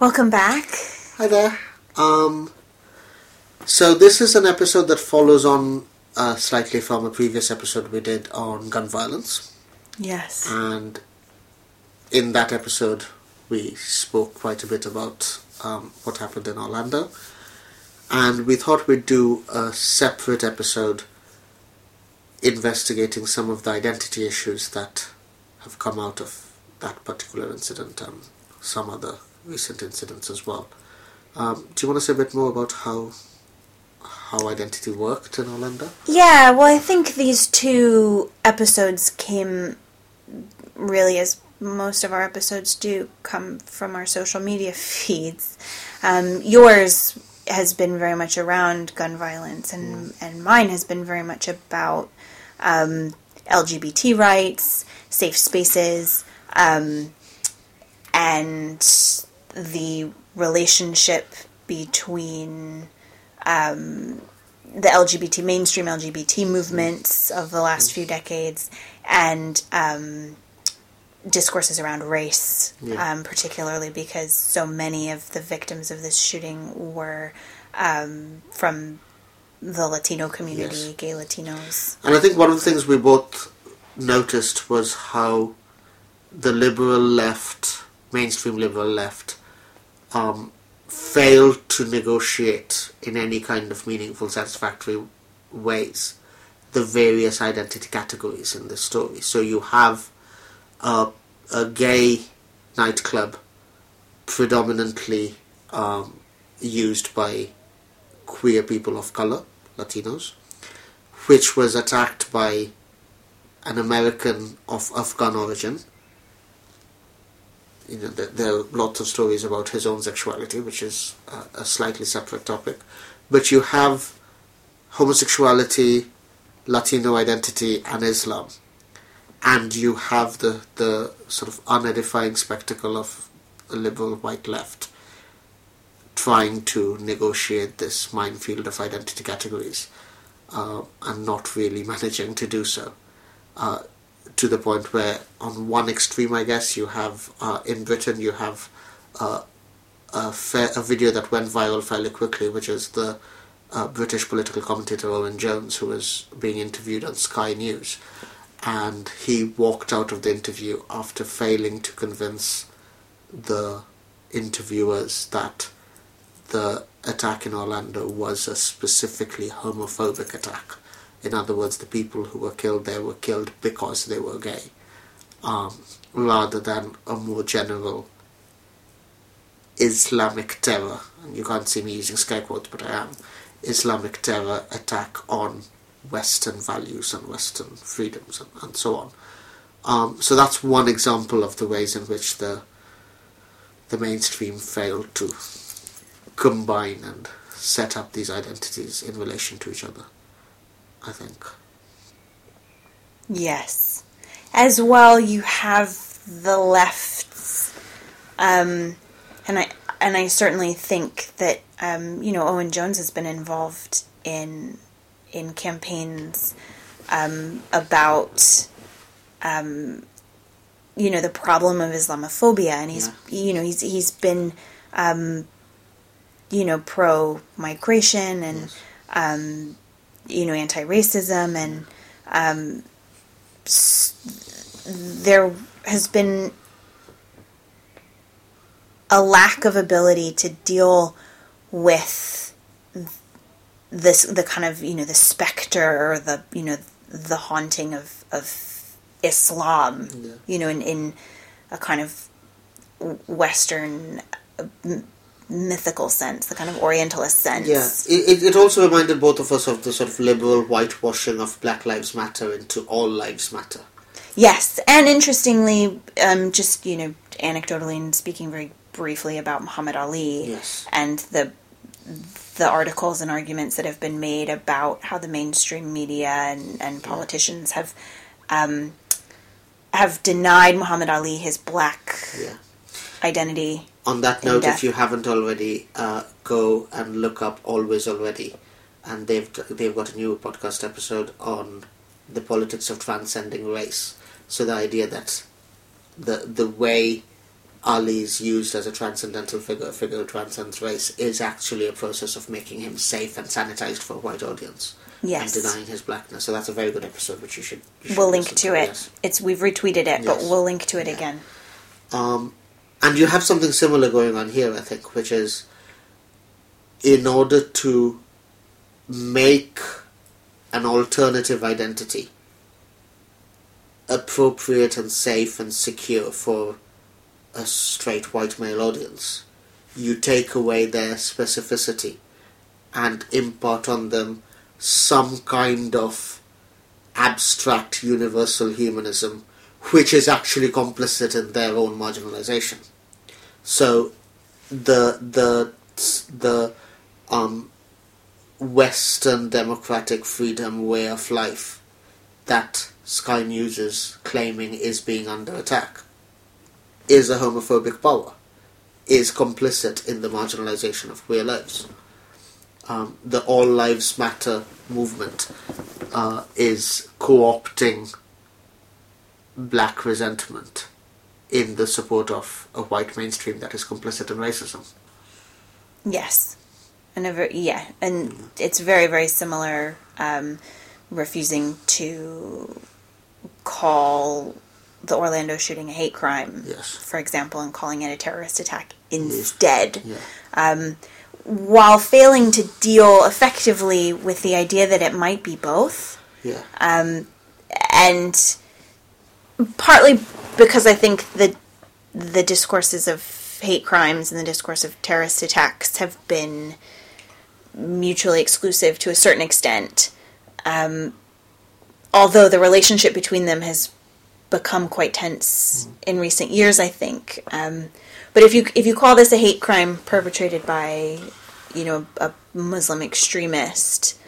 Welcome back. Hi there. Um, so this is an episode that follows on uh, slightly from a previous episode we did on gun violence. Yes. And in that episode, we spoke quite a bit about um, what happened in Orlando. And we thought we'd do a separate episode investigating some of the identity issues that have come out of that particular incident and some other recent incidents as well. Um, do you want to say a bit more about how how identity worked in Orlando? Yeah, well, I think these two episodes came really as most of our episodes do come from our social media feeds. Um, yours has been very much around gun violence, and, and mine has been very much about um, LGBT rights, safe spaces, um, and the relationship between um, the LGBT mainstream LGBT movements of the last few decades and um, discourses around race, Yeah. um, particularly because so many of the victims of this shooting were um, from the Latino community, Yes. gay Latinos. And I think one of the things we both noticed was how the liberal left, mainstream liberal left, um, failed to negotiate in any kind of meaningful, satisfactory ways the various identity categories in the story. So you have a, a gay nightclub predominantly um, used by queer people of color, Latinos, which was attacked by an American of Afghan origin. You know, there, are lots of stories about his own sexuality, which is a, a slightly separate topic. But you have homosexuality, Latino identity, and Islam. And you have the, the sort of unedifying spectacle of the liberal white left trying to negotiate this minefield of identity categories uh, and not really managing to do so. Uh, to the point where, on one extreme, I guess, you have uh, in Britain, you have uh, a, a video that went viral fairly quickly, which is the uh, British political commentator Owen Jones, who was being interviewed on Sky News. And he walked out of the interview after failing to convince the interviewers that the attack in Orlando was a specifically homophobic attack. In other words, the people who were killed there were killed because they were gay, um, rather than a more general Islamic terror. And you can't see me using scare quotes, but I am. Islamic terror attack on Western values and Western freedoms and, and so on. Um, so that's one example of the ways in which the the mainstream failed to combine and set up these identities in relation to each other. I think. Yes. As well, you have the left's, um, and I and I certainly think that um, you know Owen Jones has been involved in in campaigns um, about um, you know the problem of Islamophobia, and he's you know he's he's been um, you know pro migration and Yes. You know anti-racism and um, there has been a lack of ability to deal with this the kind of you know the specter or the you know the haunting of of Islam Yeah. you know in in a kind of Western uh, mythical sense, the kind of Orientalist sense. Yeah, it, it- also reminded both of us of the sort of liberal whitewashing of Black Lives Matter into All Lives Matter. Yes, and interestingly, um, just you know, anecdotally and speaking very briefly about Muhammad Ali Yes. and the the articles and arguments that have been made about how the mainstream media and, and politicians have um, have denied Muhammad Ali his black Yeah. Identity. On that note, if you haven't already, uh, go and look up Always Already, and they've they've got a new podcast episode on the politics of transcending race. So the idea that the the way Ali is used as a transcendental figure, a figure who transcends race, is actually a process of making him safe and sanitized for a white audience Yes. and denying his blackness. So that's a very good episode, which you should. You should We'll link listen to it. yes. It's we've retweeted it, but we'll link to it Yeah. again. Um, and you have something similar going on here, I think, which is in order to make an alternative identity appropriate and safe and secure for a straight white male audience, you take away their specificity and impart on them some kind of abstract universal humanism which is actually complicit in their own marginalization. So the the the um, Western democratic freedom way of life that Sky News is claiming is being under attack is a homophobic power, is complicit in the marginalization of queer lives. Um, the All Lives Matter movement uh, is co-opting black resentment in the support of a white mainstream that is complicit in racism. Yes, and a ver- yeah, and it's very very similar. Um, refusing to call the Orlando shooting a hate crime, Yes. for example, and calling it a terrorist attack instead. Yeah. Um, while failing to deal effectively with the idea that it might be both. Yeah. Um, And partly because I think the the discourses of hate crimes and the discourse of terrorist attacks have been mutually exclusive to a certain extent. Um, although the relationship between them has become quite tense in recent years, I think. Um, but if you if you call this a hate crime perpetrated by, you know, a Muslim extremist,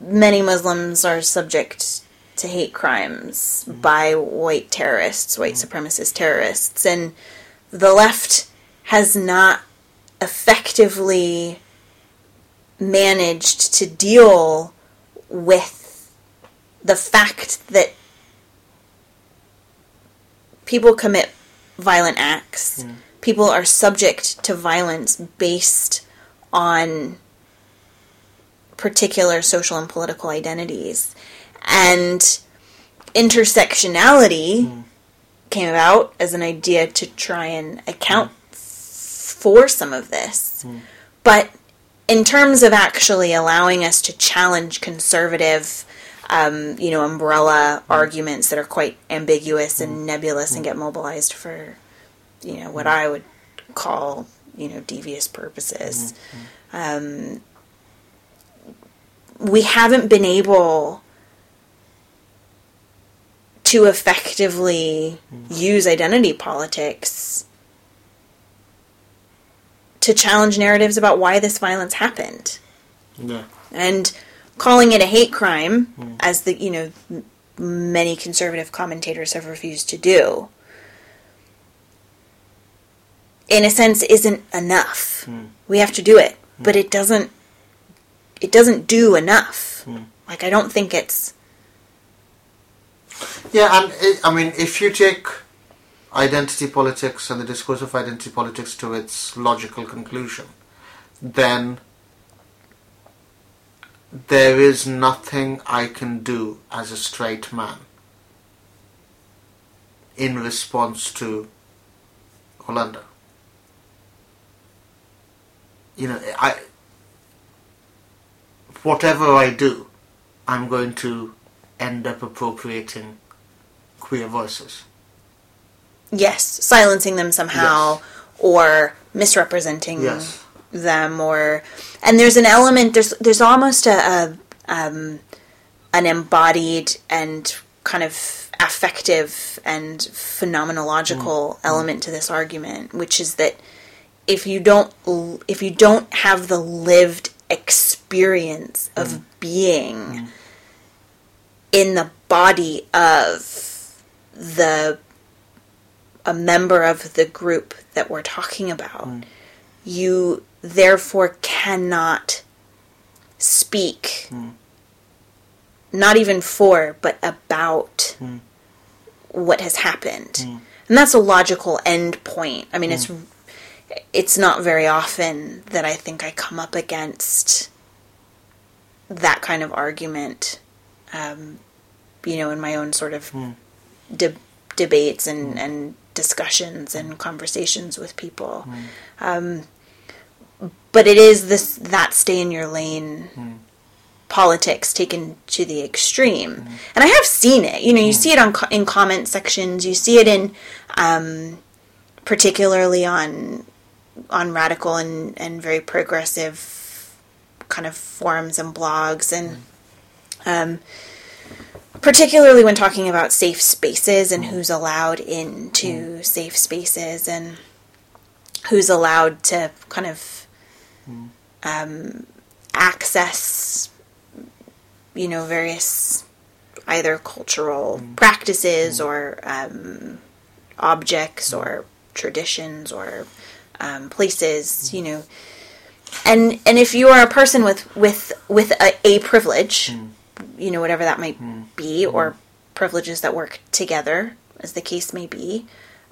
many Muslims are subject to hate crimes by white terrorists, white mm-hmm. supremacist terrorists, and the left has not effectively managed to deal with the fact that people commit violent acts. People are subject to violence based on particular social and political identities. And intersectionality came about as an idea to try and account for some of this. But in terms of actually allowing us to challenge conservative, um, you know, umbrella arguments that are quite ambiguous and nebulous and get mobilized for, you know, what I would call, you know, devious purposes. Um, we haven't been able to effectively use identity politics to challenge narratives about why this violence happened. Yeah. and calling it a hate crime mm. as the you know m- many conservative commentators have refused to do in a sense isn't enough. Mm. We have to do it. Mm. But it doesn't it doesn't do enough. Like i don't think it's Yeah, and I mean, if you take identity politics and the discourse of identity politics to its logical conclusion, then there is nothing I can do as a straight man in response to Orlando. You know, I whatever I do, I'm going to end up appropriating queer voices. yes silencing them somehow or misrepresenting Yes. them or and there's an element there's there's almost a, a um, an embodied and kind of affective and phenomenological mm. Mm. element to this argument which is that if you don't if you don't have the lived experience of mm. being in the body of the a member of the group that we're talking about mm. you therefore cannot speak mm. not even for but about mm. what has happened. And that's a logical end point. I mean it's it's not very often that i think i come up against that kind of argument um, you know in my own sort of hmm. de- debates and, hmm. and discussions and hmm. conversations with people. Um, but it is this that stay in your lane politics taken to the extreme. And i have seen it. You know you see it on co- in comment sections. You see it in um, particularly on on radical and, and very progressive kind of forums and blogs and um, particularly when talking about safe spaces and who's allowed into safe spaces and who's allowed to kind of um, access you know various either cultural practices or um, objects or traditions or um, places you know. And and if you are a person with with with a, a privilege you know whatever that might hmm. be mm-hmm. or privileges that work together as the case may be.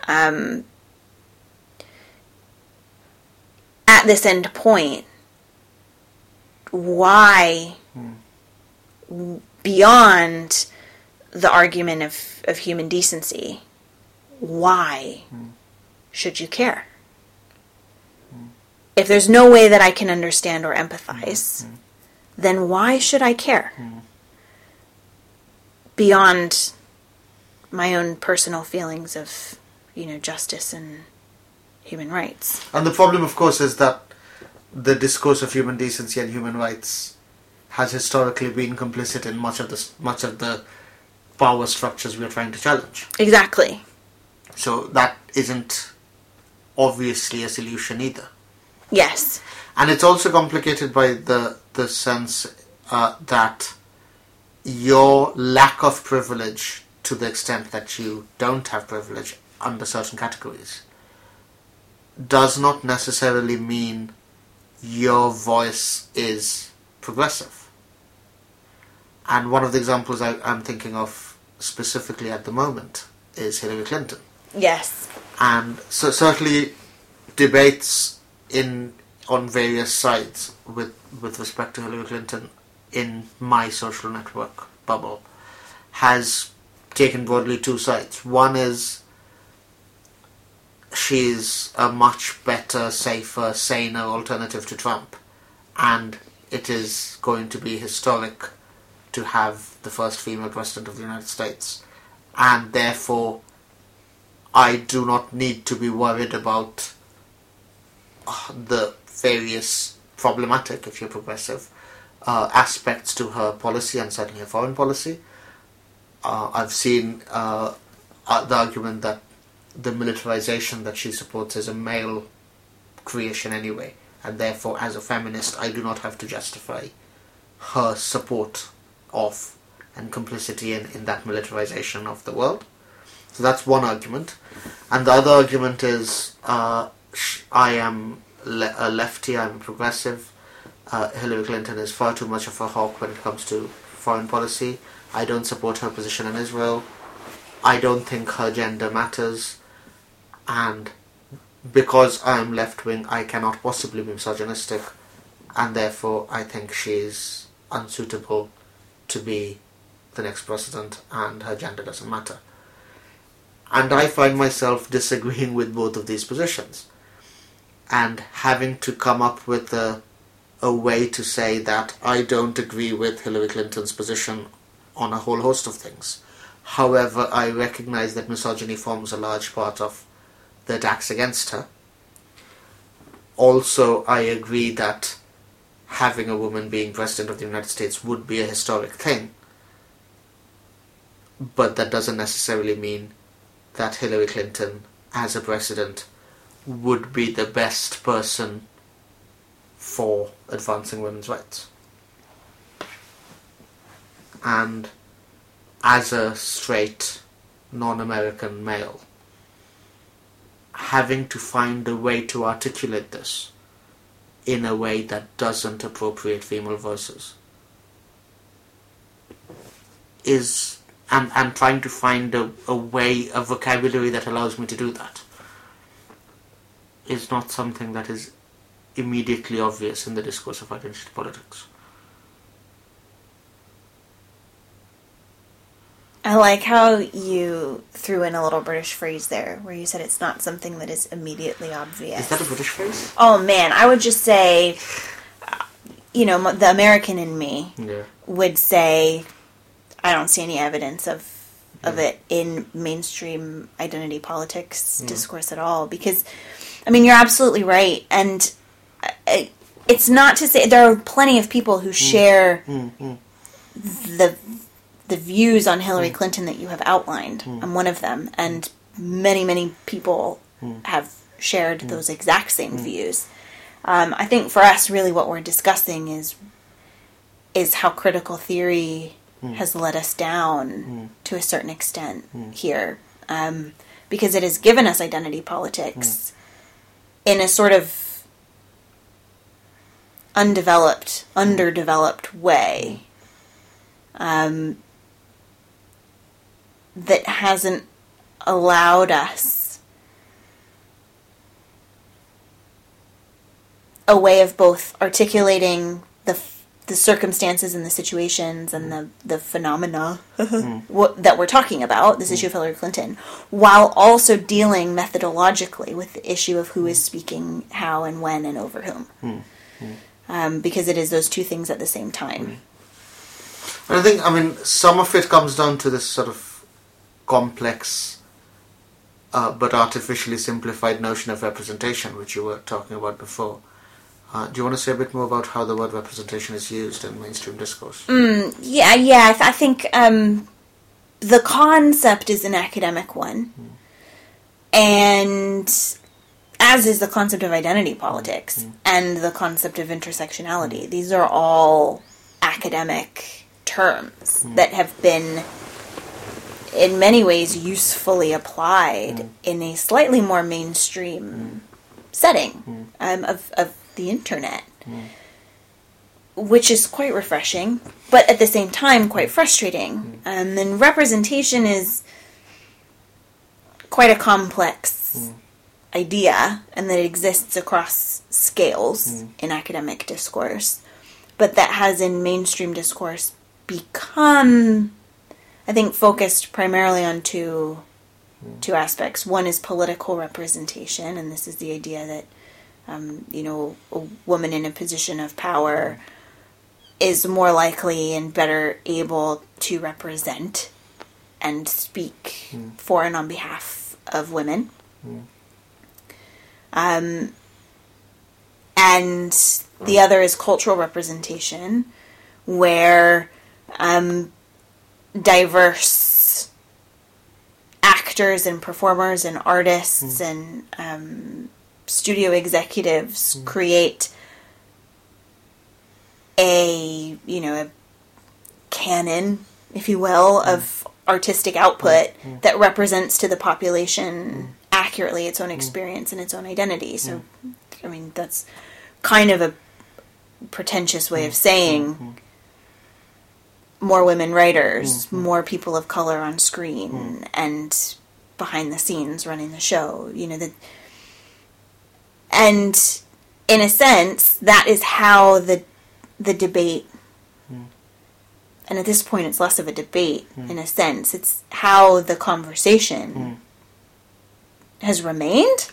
Um, at this end point why hmm. beyond the argument of, of human decency why hmm. should you care? If there's no way that i can understand or empathize then why should i care beyond my own personal feelings of you know justice and human rights And the problem, of course, is that the discourse of human decency and human rights has historically been complicit in much of the much of the power structures we are trying to challenge. exactly So that isn't obviously a solution either. yes And it's also complicated by the the sense uh, that your lack of privilege, to the extent that you don't have privilege under certain categories, does not necessarily mean your voice is progressive. And one of the examples I, I'm thinking of specifically at the moment is Hillary Clinton yes and so certainly debates in on various sides with with respect to Hillary Clinton in my social network bubble has taken broadly two sides. One is she's a much better, safer, saner alternative to Trump, and it is going to be historic to have the first female president of the United States, and therefore I do not need to be worried about uh, the various problematic, if you're progressive, uh, aspects to her policy and certainly her foreign policy. Uh, I've seen uh, uh, the argument that the militarization that she supports is a male creation anyway, and therefore, as a feminist, I do not have to justify her support of and complicity in, in that militarization of the world. So that's one argument. And the other argument is uh, I am le- a lefty, I'm progressive. Uh, Hillary Clinton is far too much of a hawk when it comes to foreign policy. I don't support her position in Israel. I don't think her gender matters. And because I am left wing, I cannot possibly be misogynistic. And therefore, I think she's unsuitable to be the next president, and her gender doesn't matter and I find myself disagreeing with both of these positions and having to come up with a, a way to say that I don't agree with Hillary Clinton's position on a whole host of things. However, I recognize that misogyny forms a large part of the attacks against her. Also, I agree that having a woman being president of the United States would be a historic thing, but that doesn't necessarily mean that Hillary Clinton, as a president, would be the best person for advancing women's rights. And as a straight non American male, having to find a way to articulate this in a way that doesn't appropriate female voices is and and trying to find a, a way a vocabulary that allows me to do that is not something that is immediately obvious in the discourse of identity politics. I like how you threw in a little British phrase there, where you said it's not something that is immediately obvious. Is that a British phrase? Oh man, I would just say, you know, the American in me Yeah. would say, I don't see any evidence of of it in mainstream identity politics discourse at all. Because, I mean, you're absolutely right, and it's not to say there are plenty of people who mm. share Mm-hmm. the the views on Hillary mm. Clinton that you have outlined. I'm one of them, and many many people have shared those exact same views. Um, I think for us, really, what we're discussing is is how critical theory has let us down to a certain extent here, um, because it has given us identity politics in a sort of undeveloped, hmm. underdeveloped way. Hmm. Um, that hasn't allowed us a way of both articulating the f- the circumstances and the situations and hmm. the the phenomena what, that we're talking about this issue of Hillary Clinton while also dealing methodologically with the issue of who is speaking how and when and over whom um, because it is those two things at the same time And I think, I mean, some of it comes down to this sort of complex uh, but artificially simplified notion of representation, which you were talking about before. Uh, do you want to say a bit more about how the word representation is used in mainstream discourse? Yeah, yeah. I, th- I think um, the concept is an academic one, and as is the concept of identity politics mm-hmm. and the concept of intersectionality. Mm-hmm. These are all academic terms mm-hmm. that have been, in many ways, usefully applied in a slightly more mainstream setting um, of of the internet. Which is quite refreshing, but at the same time quite frustrating. Um, and representation is quite a complex idea, and that it exists across scales hmm. in academic discourse, but that has in mainstream discourse become, I think, focused primarily on two hmm. two aspects. One is political representation, and this is the idea that um, you know a woman in a position of power hmm. is more likely and better able to represent and speak for and on behalf of women. Um, and the hmm. other is cultural representation, where um, diverse actors and performers and artists hmm. and um, studio executives hmm. create a you know a canon, if you will, of artistic output that represents to the population accurately its own mm. experience and its own identity. So, mm. I mean, that's kind of a pretentious way of mm. saying more women writers, more people of color on screen, and behind the scenes running the show. You know that, and in a sense, that is how the the debate. And at this point, it's less of a debate. In a sense, it's how the conversation has remained.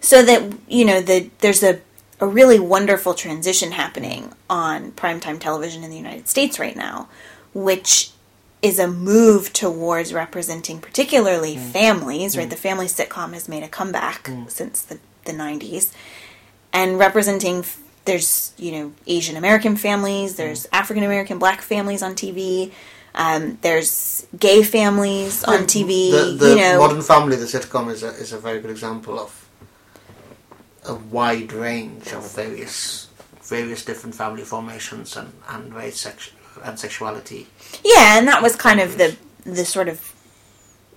So that you know that there's a a really wonderful transition happening on primetime television in the United States right now, which is a move towards representing particularly mm. families, right? Mm. The family sitcom has made a comeback mm. since the, the 90s. And representing, f- there's, you know, Asian American families, there's African American black families on TV. Um, there's gay families on TV. The, the you know, Modern Family, the sitcom, is a, is a very good example of a wide range of various various different family formations and and race sex, and sexuality. Yeah, and that was kind of the the sort of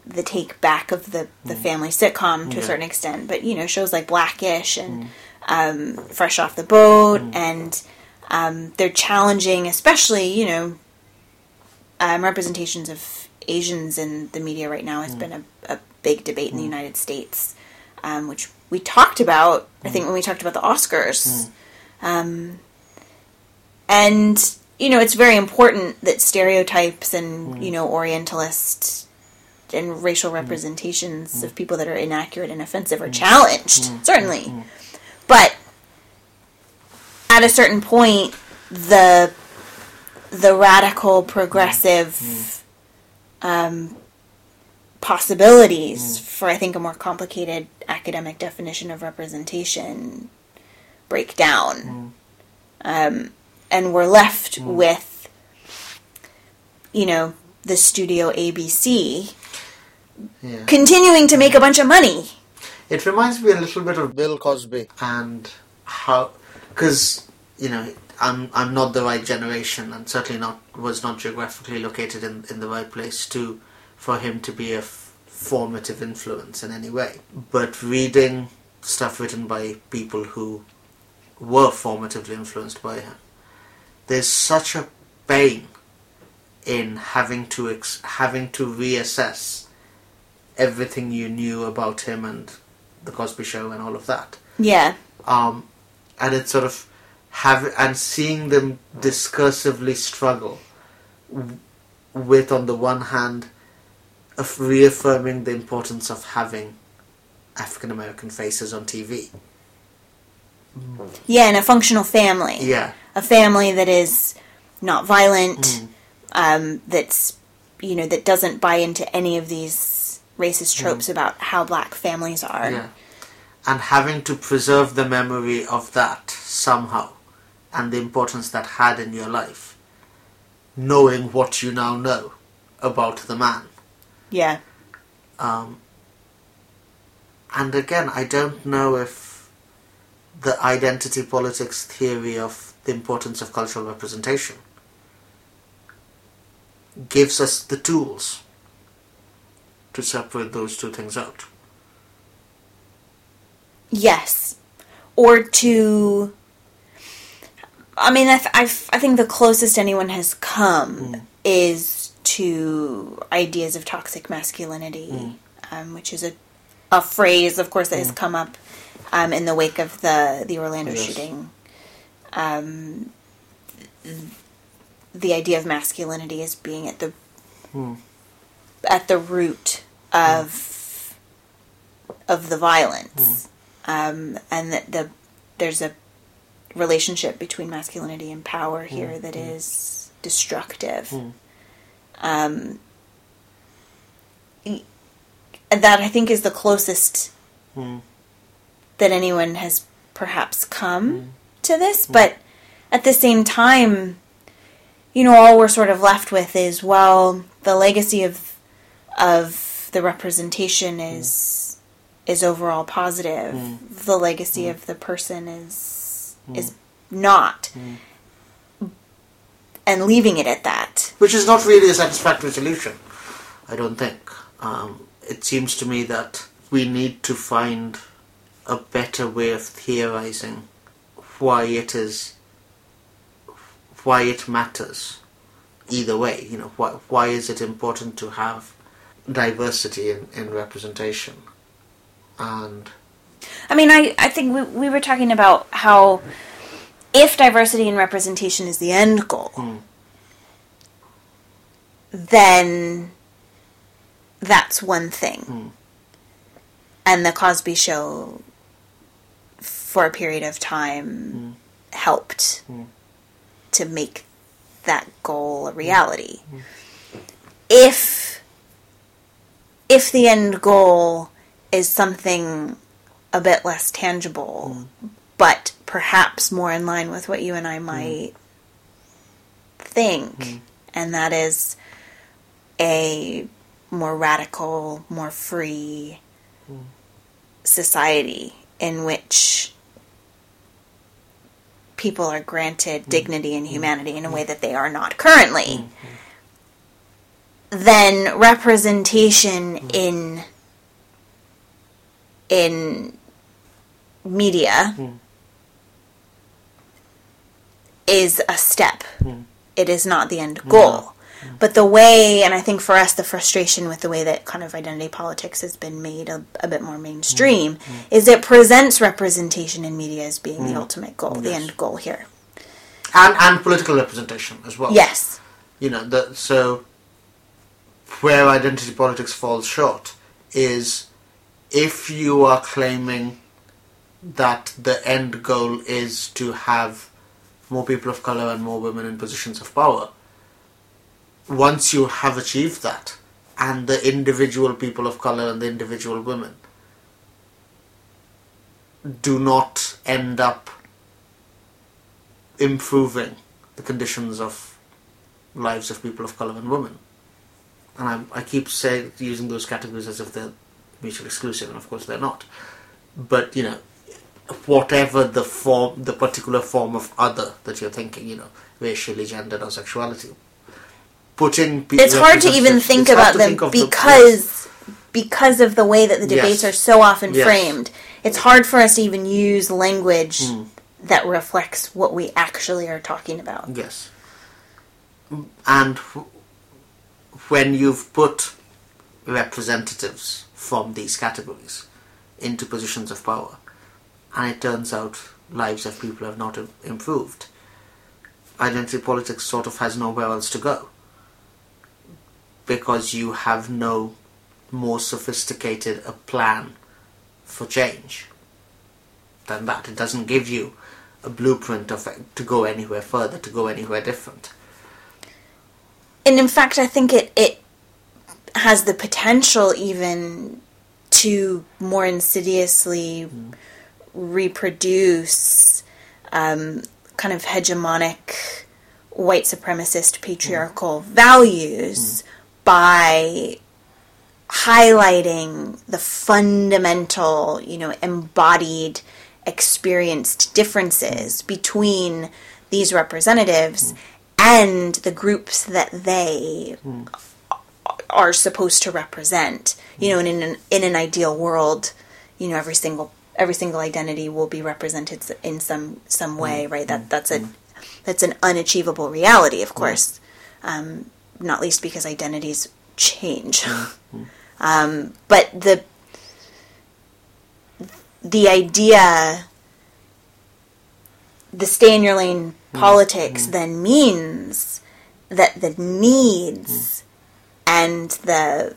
the take back of the the family sitcom to a certain extent. But you know, shows like Blackish and um, Fresh Off the Boat, and um, they're challenging, especially you know, um, representations of Asians in the media right now has hmm. been a, a big debate in the hmm. United States, um, which we talked about. I think hmm. when we talked about the Oscars. Um, and you know it's very important that stereotypes and you know orientalist and racial representations of people that are inaccurate and offensive are challenged certainly. But at a certain point the the radical progressive um, possibilities for i think a more complicated academic definition of representation break down um, and we're left with you know the studio abc Yeah. continuing to make a bunch of money. It reminds me a little bit of Bill Cosby. and how, because you know, I'm I'm not the right generation, and certainly not was not geographically located in in the right place to for him to be a f- formative influence in any way. But reading stuff written by people who were formatively influenced by him, there's such a pain in having to ex- having to reassess everything you knew about him and the Cosby Show and all of that. yeah Um, and it's sort of have and seeing them discursively struggle with, on the one hand, of reaffirming the importance of having African American faces on TV. yeah in a functional family Yeah, a family that is not violent Mm. um, that's you know that doesn't buy into any of these racist tropes about how black families are Mm. yeah, and having to preserve the memory of that somehow, and the importance that had in your life, knowing what you now know about the man. yeah Um, and again, I don't know if the identity politics theory of the importance of cultural representation gives us the tools to separate those two things out. Yes. Or to. I mean, I, th- I, f- I think the closest anyone has come is to ideas of toxic masculinity, um, which is a, a phrase, of course, that has come up um, in the wake of the, the Orlando Yes. shooting. Um, th- the idea of masculinity as being at the Hmm. at the root of of the violence, um, and that the there's a relationship between masculinity and power mm, here that mm. is destructive. Mm. Um, that I think is the closest Hmm. that anyone has perhaps come to this, but at the same time, you know, all we're sort of left with is well, the legacy of of the representation is is overall positive. The legacy of the person is is not, and leaving it at that. Which is not really a satisfactory solution, I don't think. Um, it seems to me that we need to find a better way of theorizing why it is, why it matters. Either way, you know, why, why is it important to have diversity in, in representation? And I mean, I, I think we, we were talking about how if diversity and representation is the end goal, Mm. then that's one thing. Mm. And the Cosby Show, for a period of time, helped Mm. to make that goal a reality. If if the end goal is something a bit less tangible, mm. but perhaps more in line with what you and I might mm. think, mm. and that is a more radical, more free society in which people are granted dignity and humanity in a way that they are not currently, then representation in in media is a step. It is not the end goal. But the way, and I think for us, the frustration with the way that kind of identity politics has been made a, a bit more mainstream is it presents representation in media as being the ultimate goal, the end goal here. and and political representation as well. Yes. you know the, so where identity politics falls short is if you are claiming that the end goal is to have more people of color and more women in positions of power once you have achieved that and the individual people of color and the individual women do not end up improving the conditions of lives of people of color and women. And I, I keep saying using those categories as if they're mutually exclusive, and of course they're not. But you know, whatever the form, the particular form of other that you're thinking, you know, racially, gendered, or sexuality, putting pe- It's hard to even think about them think of the- because because of the way that the debates Yes. are so often Yes. framed. It's hard for us to even use language Hmm. that reflects what we actually are talking about. Yes. And when you've put representatives from these categories into positions of power, and it turns out lives of people have not im- improved, identity politics sort of has nowhere else to go. Because you have no more sophisticated a plan for change than that. It doesn't give you a blueprint of to go anywhere further, to go anywhere different. And in fact, I think it it has the potential even to more insidiously mm. Reproduce um, kind of hegemonic white supremacist patriarchal mm-hmm. values mm-hmm. by highlighting the fundamental, you know, embodied, experienced differences mm-hmm. between these representatives and the groups that they are supposed to represent. You know, and in an in an ideal world, you know, every single every single identity will be represented in some some mm. way, right? That mm. that's a mm. that's an unachievable reality, of course. Um, not least because identities change. um, but the the idea, the stay in your lane politics, then means that the needs and the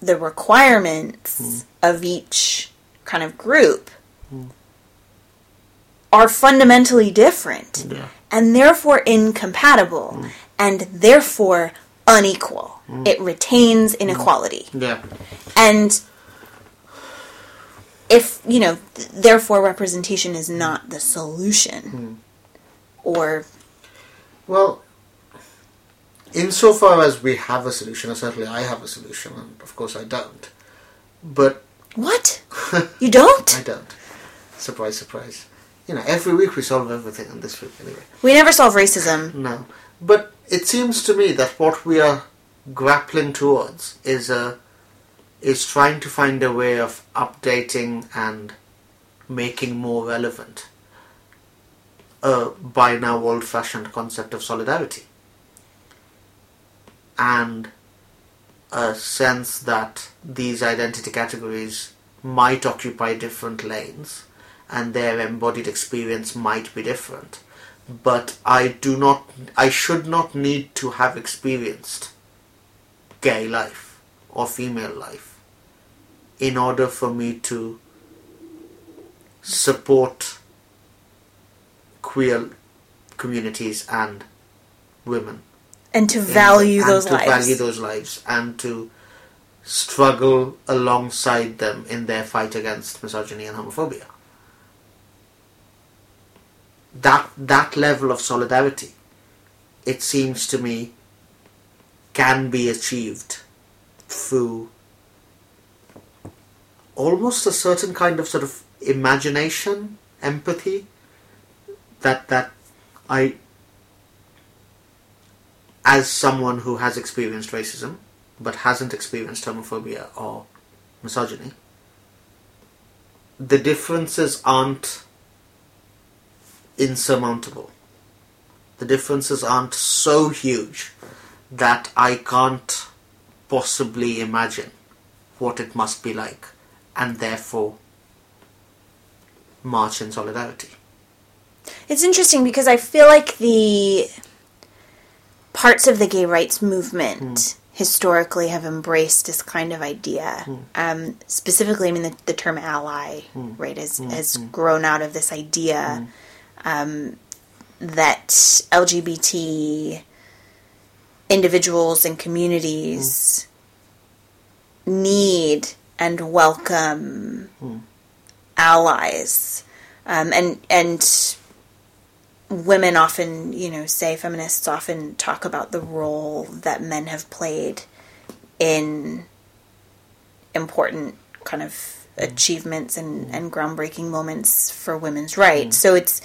the requirements of each kind of group hmm. are fundamentally different Yeah. and therefore incompatible hmm. and therefore unequal. Hmm. It retains inequality. Yeah. And if, you know, th- therefore representation is not the solution or Well, insofar as we have a solution, and certainly I have a solution, and of course I don't. But what? You don't? I don't. Surprise, surprise. You know, every week we solve everything on this week anyway. We never solve racism. No. But it seems to me that what we are grappling towards is a is trying to find a way of updating and making more relevant a by now old fashioned concept of solidarity. And a sense that these identity categories might occupy different lanes and their embodied experience might be different but I do not, I should not need to have experienced gay life or female life in order for me to support queer communities and women. And to value and those to lives. value those lives and to struggle alongside them in their fight against misogyny and homophobia. That that level of solidarity, it seems to me, can be achieved through almost a certain kind of sort of imagination, empathy that that I as someone who has experienced racism but hasn't experienced homophobia or misogyny the differences aren't insurmountable the differences aren't so huge that I can't possibly imagine what it must be like and therefore march in solidarity. It's interesting because I feel like the parts of the gay rights movement hmm. historically have embraced this kind of idea. Hmm. Um, specifically, I mean, the, the term ally, hmm. right, has, has grown out of this idea um, that LGBT individuals and communities need and welcome allies. Um, and and women often, you know, say feminists often talk about the role that men have played in important kind of mm. achievements and, mm. and groundbreaking moments for women's rights. Mm. So it's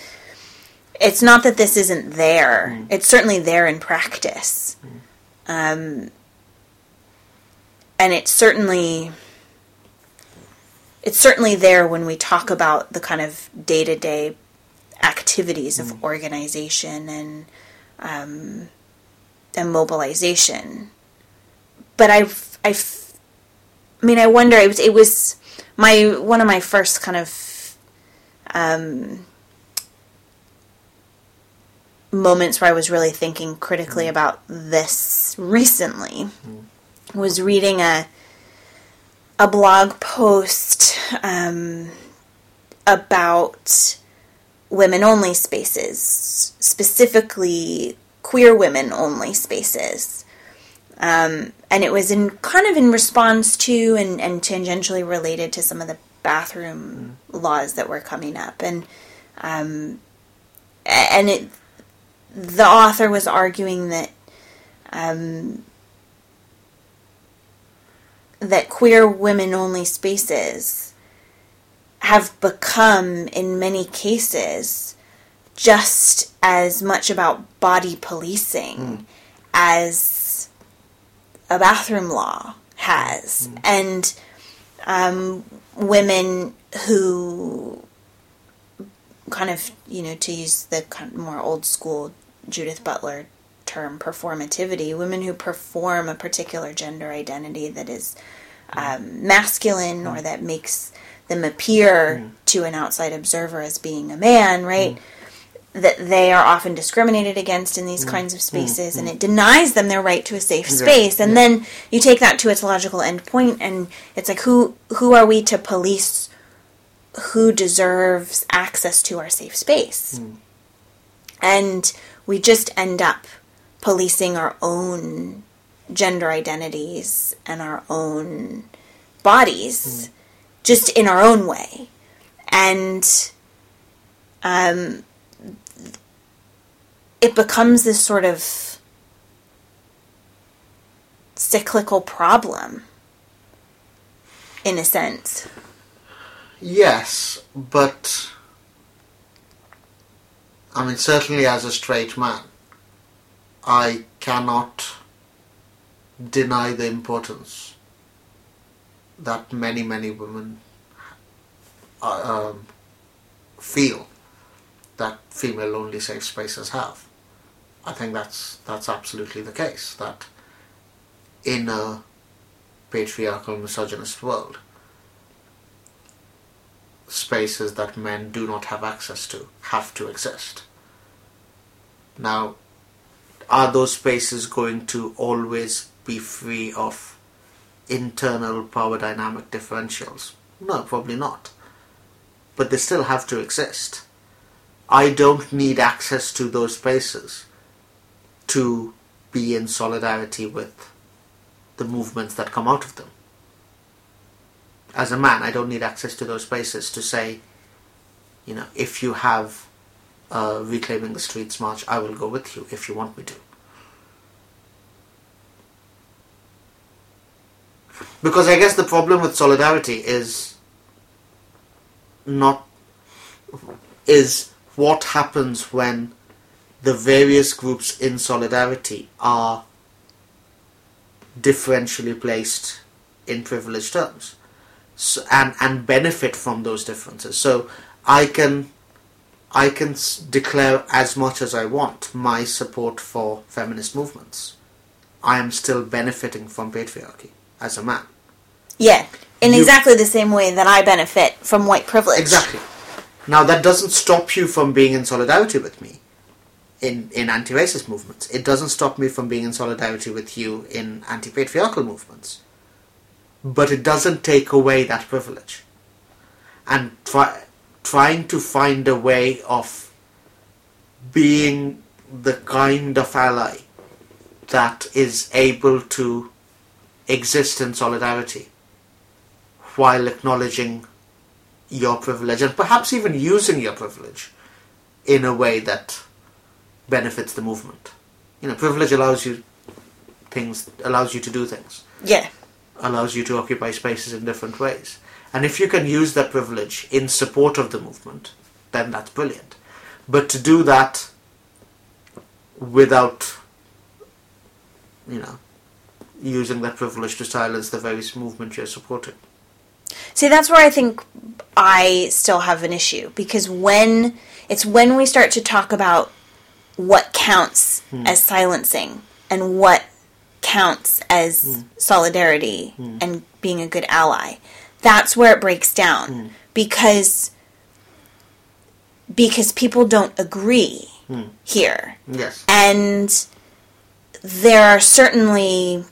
it's not that this isn't there. It's certainly there in practice. Um, and it's certainly it's certainly there when we talk about the kind of day-to-day activities of organization and um, and mobilization. But I, I, I mean, I wonder. It was it was my one of my first kind of um, moments where I was really thinking critically about this recently. Was reading a a blog post um, about women only spaces, specifically queer women only spaces. Um, and it was in kind of in response to and, and tangentially related to some of the bathroom laws that were coming up. And um, and it the author was arguing that um, that queer women only spaces have become, in many cases, just as much about body policing as a bathroom law has. And um, women who kind of, you know, to use the kind of more old school Judith Butler term, performativity, women who perform a particular gender identity that is um, masculine or that makes them appear mm. to an outside observer as being a man, right? Mm. That they are often discriminated against in these mm. kinds of spaces, and it denies them their right to a safe space. And then you take that to its logical endpoint, and it's like, who who are we to police? Who deserves access to our safe space? And we just end up policing our own gender identities and our own bodies just in our own way. And um, it becomes this sort of cyclical problem, in a sense. Yes, but I mean, certainly as a straight man, I cannot deny the importance that many, many women uh, um, feel that female only safe spaces have. I think that's that's absolutely the case. That in a patriarchal, misogynist world, spaces that men do not have access to have to exist. Now, are those spaces going to always be free of internal power dynamic differentials? No, probably not. But they still have to exist. I don't need access to those spaces to be in solidarity with the movements that come out of them. As a man, I don't need access to those spaces to say, you know, if you have Reclaiming the Streets march, I will go with you if you want me to. Because I guess the problem with solidarity is not is what happens when the various groups in solidarity are differentially placed in privileged terms. So, and and benefit from those differences. So i can i can declare as much as i want my support for feminist movements. I am still benefiting from patriarchy as a man Yeah, in You- exactly the same way that I benefit from white privilege. Exactly. Now that doesn't stop you from being in solidarity with me in, in anti-racist movements. It doesn't stop me from being in solidarity with you in anti-patriarchal movements. But it doesn't take away that privilege. And try, trying to find a way of being the kind of ally that is able to exist in solidarity while acknowledging your privilege and perhaps even using your privilege in a way that benefits the movement. You know, privilege allows you things, allows you to do things, Yeah. allows you to occupy spaces in different ways. And if you can use that privilege in support of the movement, then that's brilliant. But to do that without, you know, using that privilege to silence the various movement you're supporting. See, that's where I think I still have an issue because when it's when we start to talk about what counts hmm. as silencing and what counts as hmm. solidarity hmm. and being a good ally, that's where it breaks down because because people don't agree here. Yes. And there are certainly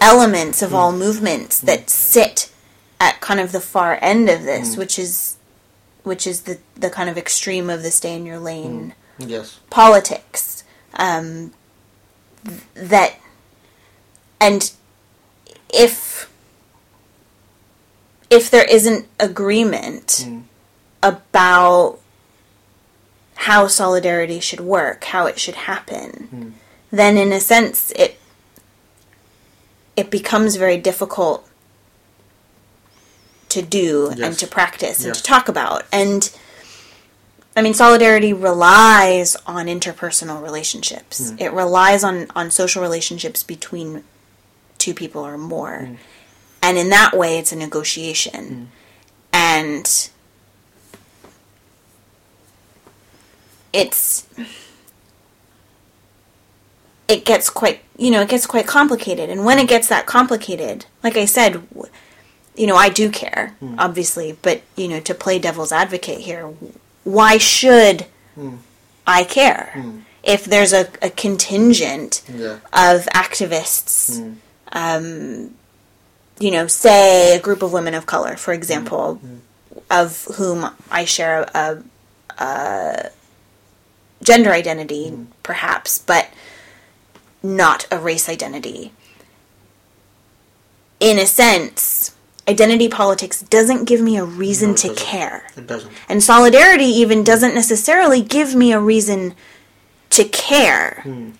elements of hmm. all movements that hmm. sit at kind of the far end of this, hmm. which is which is the, the kind of extreme of the stay in your lane Yes. politics. Um, th- that and if if there isn't agreement about how solidarity should work, how it should happen, then in a sense it it becomes very difficult to do and to practice and Yes. to talk about. And I mean, solidarity relies on interpersonal relationships. Mm. It relies on, on social relationships between two people or more. Mm. And in that way, it's a negotiation. Mm. And it's it gets quite you know it gets quite complicated. And when it gets that complicated like i said you know i do care hmm. obviously but you know to play devil's advocate here why should hmm. i care? Hmm. If there's a, a contingent Yeah. of activists um, you know say a group of women of color for example of whom i share a, a gender identity perhaps but not a race identity. In a sense, identity politics doesn't give me a reason No, to doesn't. care. It doesn't. And solidarity even doesn't necessarily give me a reason to care hmm.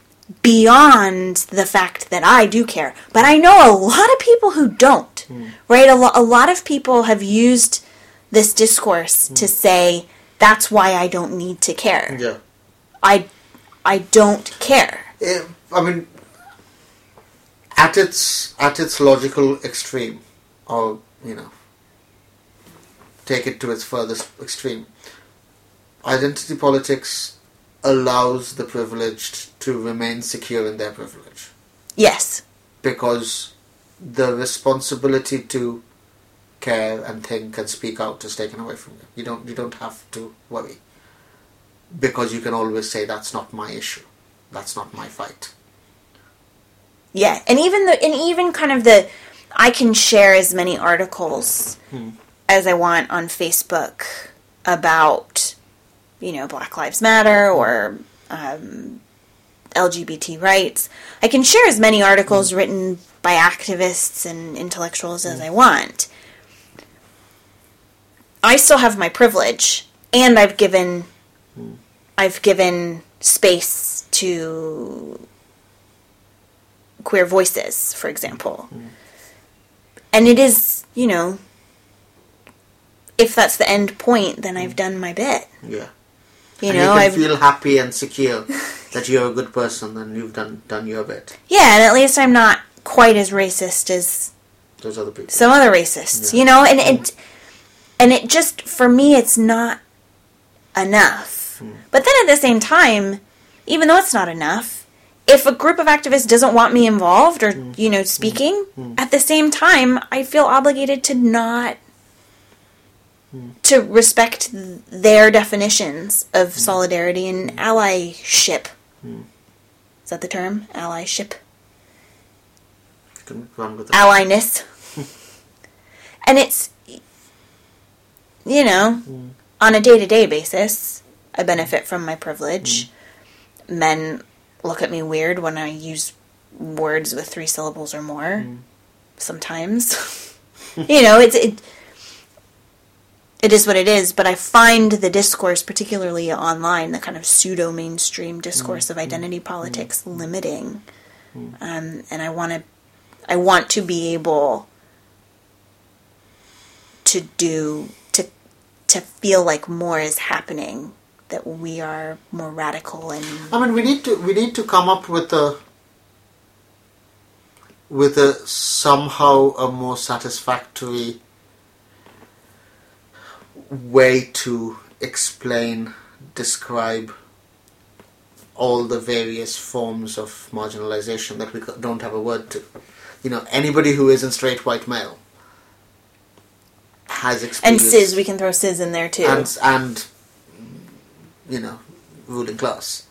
beyond the fact that I do care. But I know a lot of people who don't, hmm. right? A, lo- a lot of people have used this discourse hmm. to say, that's why I don't need to care. Yeah. I, I don't care. Eh, I mean, at its at its logical extreme, or you know, take it to its furthest extreme. Identity politics allows the privileged to remain secure in their privilege Yes. because the responsibility to care and think and speak out is taken away from you. You don't you don't have to worry because you can always say that's not my issue, that's not my fight. Yeah, and even the and even kind of the I can share as many articles hmm. as I want on Facebook about you know Black Lives Matter or um, LGBT rights. I can share as many articles hmm. written by activists and intellectuals as hmm. I want. I still have my privilege, and I've given I've given space to queer voices, for example. and it is, you know, if that's the end point, then I've done my bit. Yeah. You and know, I've feel happy and secure that you're a good person and you've done done your bit. yeah, and at least I'm not quite as racist as Those other people. some other racists, Yeah. you know, and it and it just for me it's not enough. Hmm. But then at the same time, even though it's not enough, if a group of activists doesn't want me involved or Hmm. you know speaking, mm-hmm. at the same time I feel obligated to not Hmm. to respect their definitions of mm-hmm. solidarity and allyship. Mm-hmm. Is that the term? Allyship You can run with it. allyness. and it's, you know, on a day to day basis, I benefit from my privilege. Men look at me weird when I use words with three syllables or more. Mm. Sometimes, you know, it's it. It is what it is, but I find the discourse, particularly online, the kind of pseudo mainstream discourse of mm. Mm. identity politics, limiting. Um, and I want to I want to be able to do to to feel like more is happening that we are more radical and I mean, we need to we need to come up with a with a somehow a more satisfactory way to explain, describe all the various forms of marginalization that we don't have a word to. You know, anybody who isn't straight white male has experienced and cis we can throw cis in there too and and you know ruling class.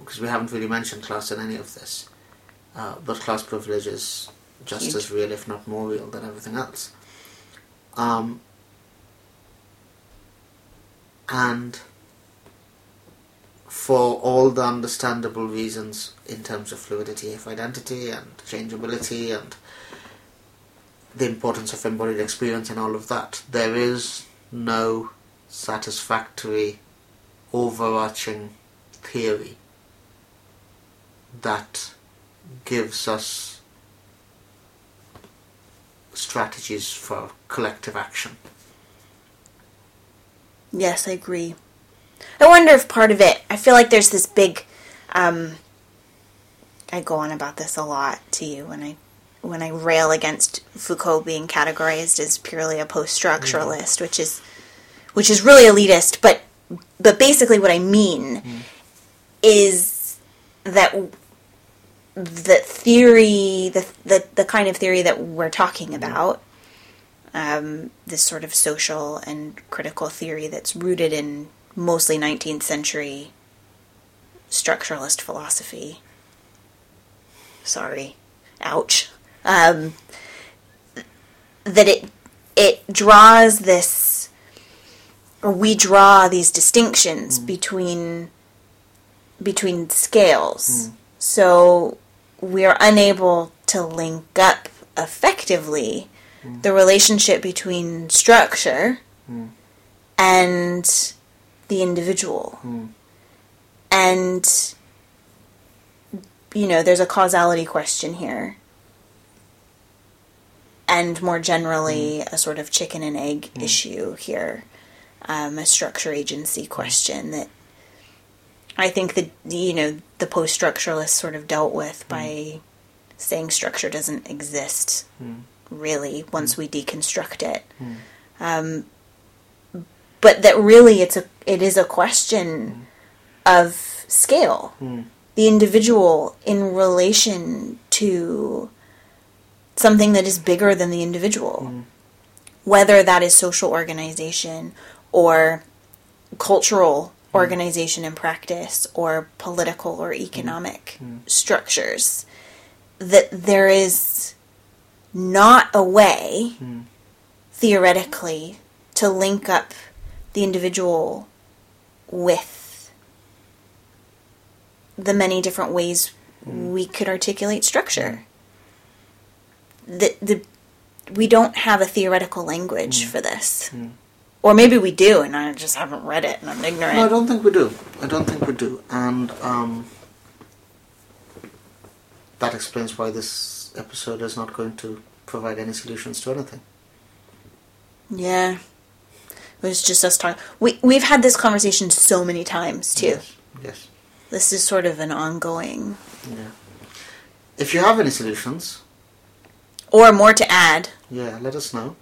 Because we haven't really mentioned class in any of this. Uh, but class privilege is just Huge. as real if not more real than everything else. Um, and for all the understandable reasons in terms of fluidity of identity and changeability and the importance of embodied experience and all of that, there is no satisfactory overarching theory that gives us strategies for collective action. yes i agree i wonder if part of it i feel like there's this big um i go on about this a lot to you when i when i rail against foucault being categorized as purely a post-structuralist which is which is really elitist but but basically what i mean is that the theory, the, the the kind of theory that we're talking about, um, this sort of social and critical theory that's rooted in mostly 19th century structuralist philosophy. Sorry, ouch. Um, that it it draws this, or we draw these distinctions mm. between between scales. Mm. So we are unable to link up effectively mm. the relationship between structure and the individual. And, you know, there's a causality question here. And more generally, a sort of chicken and egg issue here. Um, a structure agency question that I think that you know the post structuralists sort of dealt with hmm. by saying structure doesn't exist hmm. really once hmm. we deconstruct it. Um, but that really it's a it is a question of scale, the individual in relation to something that is bigger than the individual, whether that is social organization or cultural organization and practice or political or economic mm-hmm. Mm-hmm. structures that there is not a way mm-hmm. theoretically to link up the individual with the many different ways we could articulate structure. The, the we don't have a theoretical language for this or maybe we do, and I just haven't read it, and I'm ignorant. No, I don't think we do. I don't think we do. And um, that explains why this episode is not going to provide any solutions to anything. Yeah. It was just us talking. We we've had this conversation so many times too. Yes. Yes. This is sort of an ongoing Yeah. If you have any solutions, or more to add, yeah, let us know.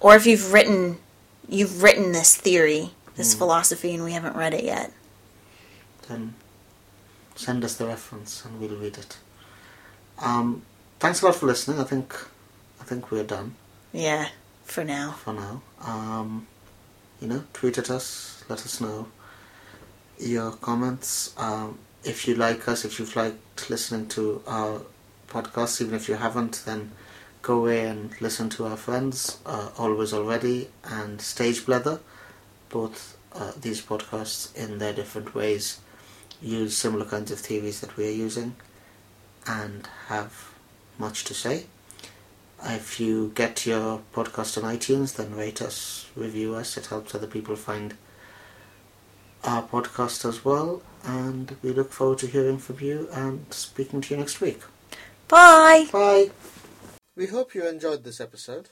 or if you've written you've written this theory, this philosophy and we haven't read it yet. Then send us the reference and we'll read it. Um, thanks a lot for listening. I think I think we're done Yeah, for now. for now. Um, you know, tweet at us. Let us know your comments. Um, if you like us, if you've liked listening to our podcast, even if you haven't, then go away and listen to our friends, uh, Always Already and Stage Blether. Both uh, these podcasts, in their different ways, use similar kinds of theories that we are using and have much to say. If you get your podcast on iTunes, then rate us, review us. It helps other people find our podcast as well. And we look forward to hearing from you and speaking to you next week. Bye. Bye. We hope you enjoyed this episode.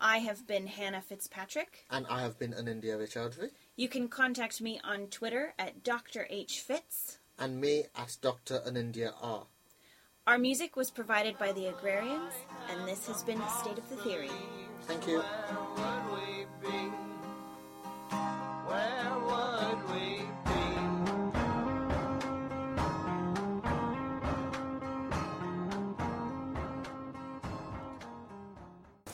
I have been Hannah Fitzpatrick. And I have been Anindya Raychaudhuri. You can contact me on Twitter at Dr. H. Fitz. And me at Dr. Anindya R. Our music was provided by the Agrarians, and this has been State of the Theory. Thank you. Where would we be? Where would we be?